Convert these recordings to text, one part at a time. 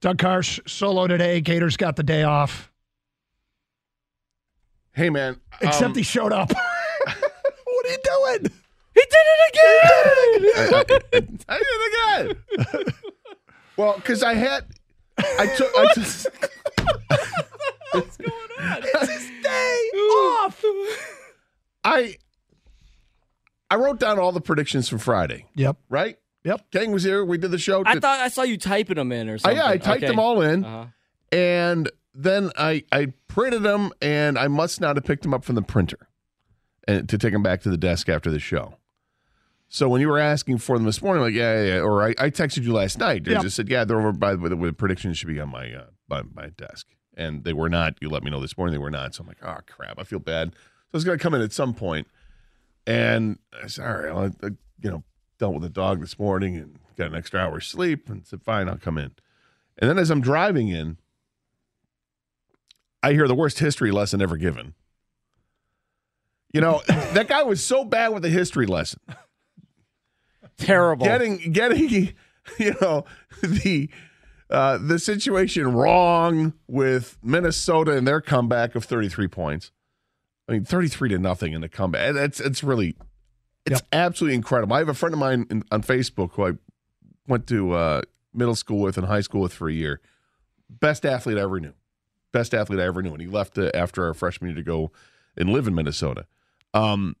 Doug Karsch solo today. Gators got the day off, Hey, man. except um, he showed up. what are you doing? He did it again. I, I did it again. well, because I had, I took, I took. What's going on? It's his day off. I, I wrote down all the predictions from Friday. Yep. Right. Yep. King was here. We did the show. I Did- thought I saw you typing them in or Oh, something. yeah, I typed Okay. them all in, Uh-huh. and then I I printed them, and I must not have picked them up from the printer, and to take them back to the desk after the show. So when you were asking for them this morning, like yeah, yeah, yeah, or I, I texted you last night, I Yep. just said yeah, they're over by the, the predictions should be on my uh, by my desk, and they were not. You let me know this morning they were not, so I'm like, oh crap, I feel bad. So I was gonna come in at some point, and I said, all right, well, I, I, you know, dealt with the dog this morning and got an extra hour's sleep, and said fine, I'll come in. And then as I'm driving in, I hear the worst history lesson ever given. You know, that guy was so bad with the history lesson. Terrible. Getting getting you know, the uh the situation wrong with Minnesota and their comeback of 33 points. I mean, 33 to nothing in the comeback. It's it's really it's absolutely incredible. I have a friend of mine in, on Facebook who I went to uh, middle school with and high school with for a year. Best athlete I ever knew. Best athlete I ever knew. And he left uh, after our freshman year to go and live in Minnesota. Um,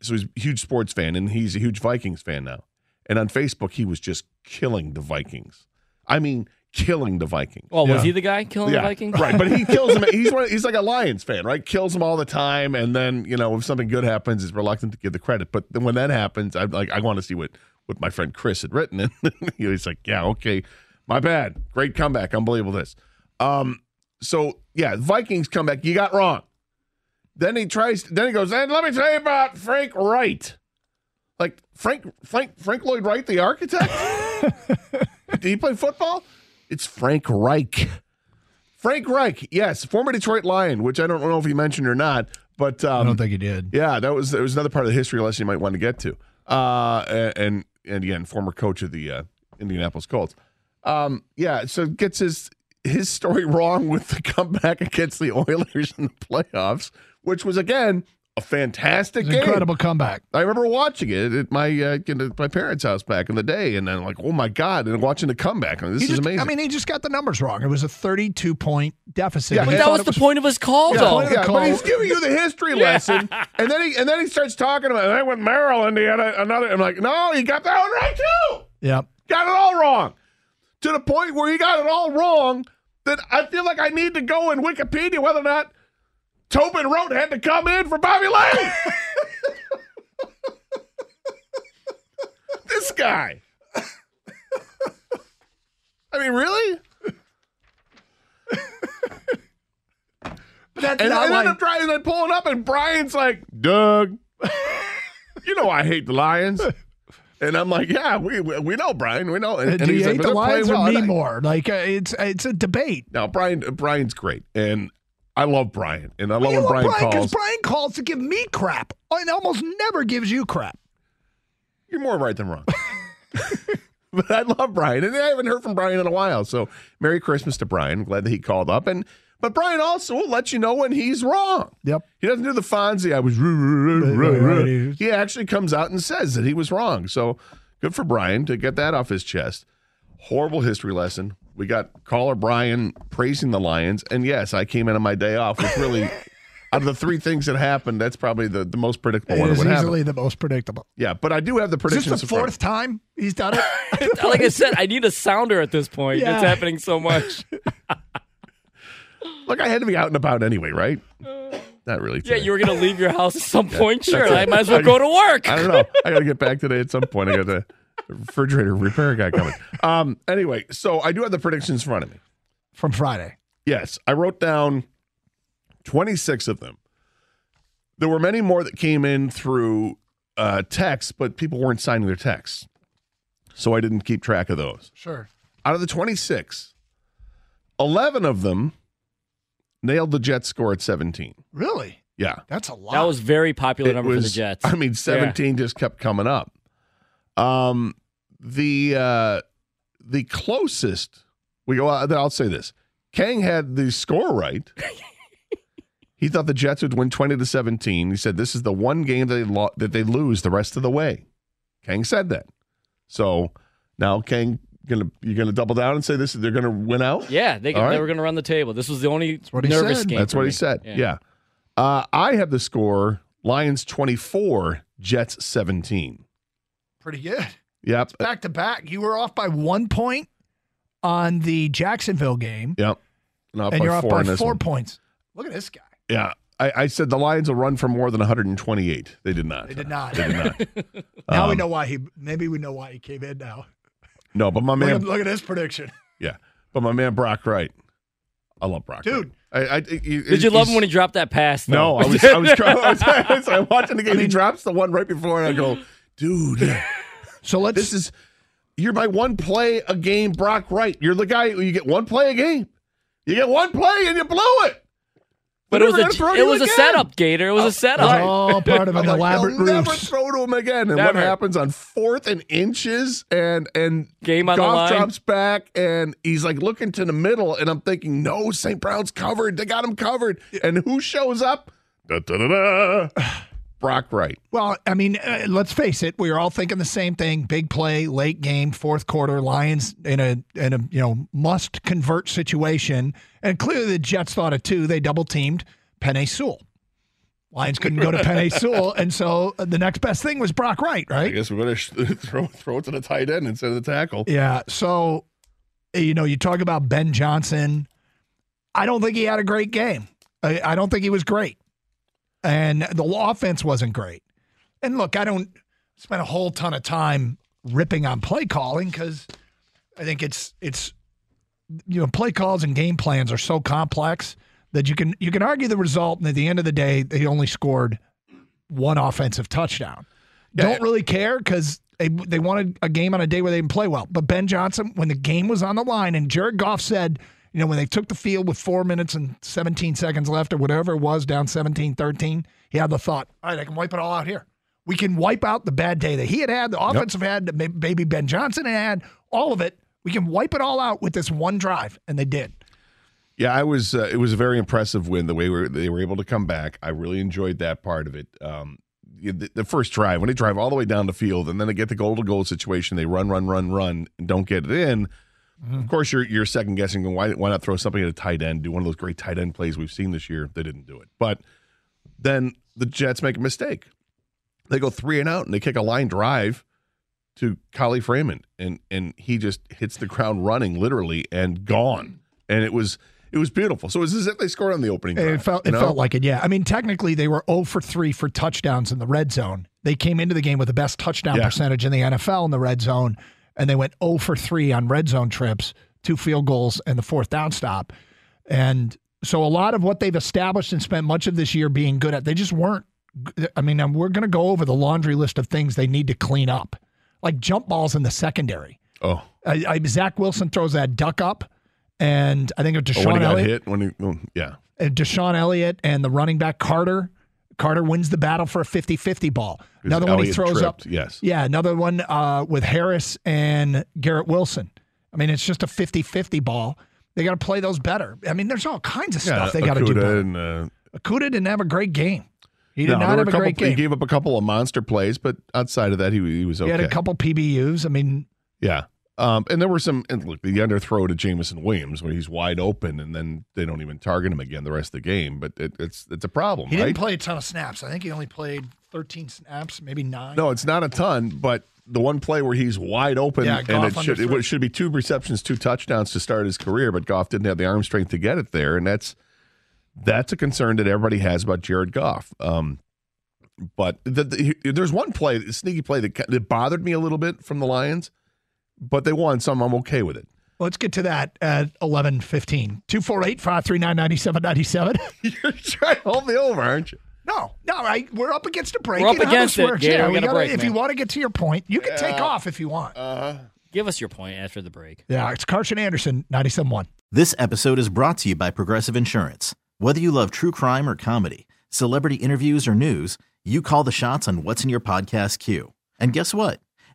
so he's a huge sports fan, and he's a huge Vikings fan now. And on Facebook, he was just killing the Vikings. I mean, killing the Vikings. Oh, was he the guy killing Yeah, the Vikings? Right, but he kills them. He's one, he's like a Lions fan, right? Kills them all the time, and then you know if something good happens, is reluctant to give the credit. But then when that happens, I'm like, I want to see what what my friend Chris had written, and he's like, yeah, okay, my bad, great comeback, unbelievable this. Um, so yeah, Vikings comeback, you got wrong. Then he tries. Then he goes. And let me tell you about Frank Wright. Like Frank Frank Frank Lloyd Wright, the architect. Did he play football? It's Frank Reich. Frank Reich, yes, former Detroit Lion, which I don't know if he mentioned or not, but um, I don't think he did. yeah, that was that was another part of the history lesson you might want to get to. Uh, and and again, former coach of the uh, Indianapolis Colts. Um, yeah, so gets his his story wrong with the comeback against the Oilers in the playoffs, which was again a fantastic It's an game. incredible comeback. I remember watching it at my uh, at my parents' house back in the day, and then like, oh my god, and watching the comeback. I mean, this He is just- amazing. I mean, he just got the numbers wrong. It was a 32 point deficit. Yeah, But that was it the point of his call, Yeah, though. yeah, call. but he's giving you the history lesson, and then he and then he starts talking about. And then with Maryland, he had a, another. I'm like, no, he got that one right too. Yep. Got it all wrong, to the point where he got it all wrong that I feel like I need to go in Wikipedia whether or not Tobin Rote had to come in for Bobby Layne. this guy. I mean, really? That's And, then like- I'm trying and pulling up, and Brian's like, Doug, you know I hate the Lions. And I'm like, yeah, we we, we know, Brian, we know. And, and do you he's like, hate "But the Lions or well." me I- more? Like uh, it's it's a debate. Now, Brian, Brian's great, and I love Brian, and I love when Brian, Brian calls. Brian calls to give me crap, uh, and almost never gives you crap. You're more right than wrong. but I love Brian, and I haven't heard from Brian in a while. So, Merry Christmas to Brian. Glad that he called up, and but Brian also will let you know when he's wrong. Yep. He doesn't do the Fonzie. I was. Right, ruh. Uh, he actually comes out and says that he was wrong. So good for Brian to get that off his chest. Horrible history lesson. We got caller Brian praising the Lions, and yes, I came in on my day off, which really, out of the three things that happened, that's probably the, the most predictable one. It that is would happen. easily the most predictable. Yeah, but I do have the Is predictions. this the in front of fourth time he's done it? like I said, I need a sounder at this point. Yeah. It's happening so much. Look, I had to be out and about anyway, right? Not really. Yeah, you were going to leave your house at some point. Sure, I might as well go to work. I don't know. I got to get back today at some point. I got the refrigerator repair guy coming. Um. Anyway, so I do have the predictions in front of me. from Friday. Yes, I wrote down 26 of them. There were many more that came in through uh, text, but people weren't signing their texts. So I didn't keep track of those. Sure. Out of the 26, 11 of them nailed the Jets score at 17. Really? Yeah. That's a lot. That was very popular It number for the Jets. I mean, 17 just kept coming up. Um, the uh, the closest we go. uh, I'll say this: Kang had the score right. he thought the Jets would win 20 to 17. He said this is the one game that they lo- that they lose the rest of the way. Kang said that. So now Kang gonna you're gonna double down and say this they're gonna win out. yeah, they, All they right. were going to run the table. This was the only what he nervous said. game. That's for what he me. said. Yeah. Uh, I have the score Lions 24, Jets 17. Pretty good. Yep. Back to back. You were off by one point on the Jacksonville game, Yep. And, and by you're up four by four one. points. Look at this guy. Yeah. I, I said the Lions will run for more than 128. They did not. They did not. They did not. now we Um, know why he. Maybe we know why he came in now. No, but my Look, man, at, look at his prediction, yeah, but my man Brock Wright. I love Brock, dude. Wright. I, I, Did you love him when he dropped that pass? No, though? I was, I was, I was, I was watching the game. he drops the one right before, and I go, dude, So let's. this is you're my one play a game, Brock Wright. You're the guy. You get one play a game. You get one play and you blew it. but They're it was a gonna throw to it you was a again. setup, Gator. It was a oh, it's setup. all part of an like, elaborate They'll never throw to him again. And what happens on fourth and inches and and Game on the Goff line. drops back and he's like looking to the middle and I'm thinking, no, St. Brown's covered. They got him covered. And who shows up? Da, da, da, da. Brock Wright. Well, I mean, uh, let's face it. We were all thinking the same thing. Big play, late game, fourth quarter. Lions in a in a you know must convert situation, and clearly the Jets thought it too. They double teamed Penei Sewell. Lions couldn't go to Penei Sewell, and so uh, the next best thing was Brock Wright, right? I guess we better throw throw it to the tight end instead of the tackle. Yeah. So, uh, you know, you talk about Ben Johnson. I don't think he had a great game. I, I don't think he was great. And the offense wasn't great. And look, I don't spend a whole ton of time ripping on play calling because I think it's it's you know play calls and game plans are so complex that you can you can argue the result, and at the end of the day, they only scored one offensive touchdown. Don't really care because they they wanted a game on a day where they didn't play well. But Ben Johnson, when the game was on the line, and Jared Goff said, you know, when they took the field with four minutes and 17 seconds left or whatever it was, down 17 13, he had the thought, all right, I can wipe it all out here. We can wipe out the bad day that he had had, the offensive had, that maybe Ben Johnson had, all of it. We can wipe it all out with this one drive. And they did. Yeah, I was. Uh, it was a very impressive win. The way we were, they were able to come back, I really enjoyed that part of it. Um, the, the first drive when they drive all the way down the field, and then they get the goal to goal situation. They run, run, run, run, and don't get it in. Of mm-hmm. course, you're you're second guessing. Why why not throw something at a tight end? Do one of those great tight end plays we've seen this year. They didn't do it, but then the Jets make a mistake. They go three and out, and they kick a line drive to Kalif Raymond, and and he just hits the ground running, literally, and gone. And it was it was beautiful. So it was as if they scored on the opening drive. It felt it know? felt like it, yeah. I mean, technically they were 0 for 3 for touchdowns in the red zone. They came into the game with the best touchdown Yeah. percentage in the NFL in the red zone, and they went 0 for 3 on red zone trips, two field goals and the fourth down stop. And so a lot of what they've established and spent much of this year being good at, they just weren't. I mean, we're going to go over the laundry list of things they need to clean up, like jump balls in the secondary. oh, I, I, Zach Wilson throws that duck up, and I think it was oh, when DeShon he Elliott. hit when he oh, yeah. Uh, DeShon Elliott and the running back Carter. Carter wins the battle for a 50-50 ball. Another one he throws tripped, up. yes. Yeah, another one uh, with Harris and Garrett Wilson. I mean, it's just a 50-50 ball. They got to play those better. I mean, there's all kinds of stuff they got to do better. and, uh, Okudah didn't have a great game. He did no, not have a couple, great game. He gave up a couple of monster plays, but outside of that, he, he was okay. He had a couple PBUs. I mean, Yeah. Um, and there were some, and look, the underthrow to Jameson Williams where he's wide open and then they don't even target him again the rest of the game. But it, it's it's a problem, he right? didn't play a ton of snaps. I think he only played 13 snaps, maybe nine. no, it's not a ton, but the one play where he's wide open Yeah, and it should, it underthrew. should be two receptions, two touchdowns to start his career, but Goff didn't have the arm strength to get it there. And that's that's a concern that everybody has about Jared Goff. Um, but the, the, there's one play, a sneaky play that, that bothered me a little bit from the Lions, but they won, so I'm, I'm okay with it. Let's get to that at 11:15. 248-539-9797. You're trying to hold me over, aren't you? No, no, I, we're up against a break. We're up You know against it, works. Gator. Yeah, We we got a gotta- break, if you want to get to your point, you can take off if you want. Uh, Give us your point after the break. yeah, it's Karsch and Anderson, 97.1. This episode is brought to you by Progressive Insurance. Whether you love true crime or comedy, celebrity interviews or news, you call the shots on what's in your podcast queue. And guess what?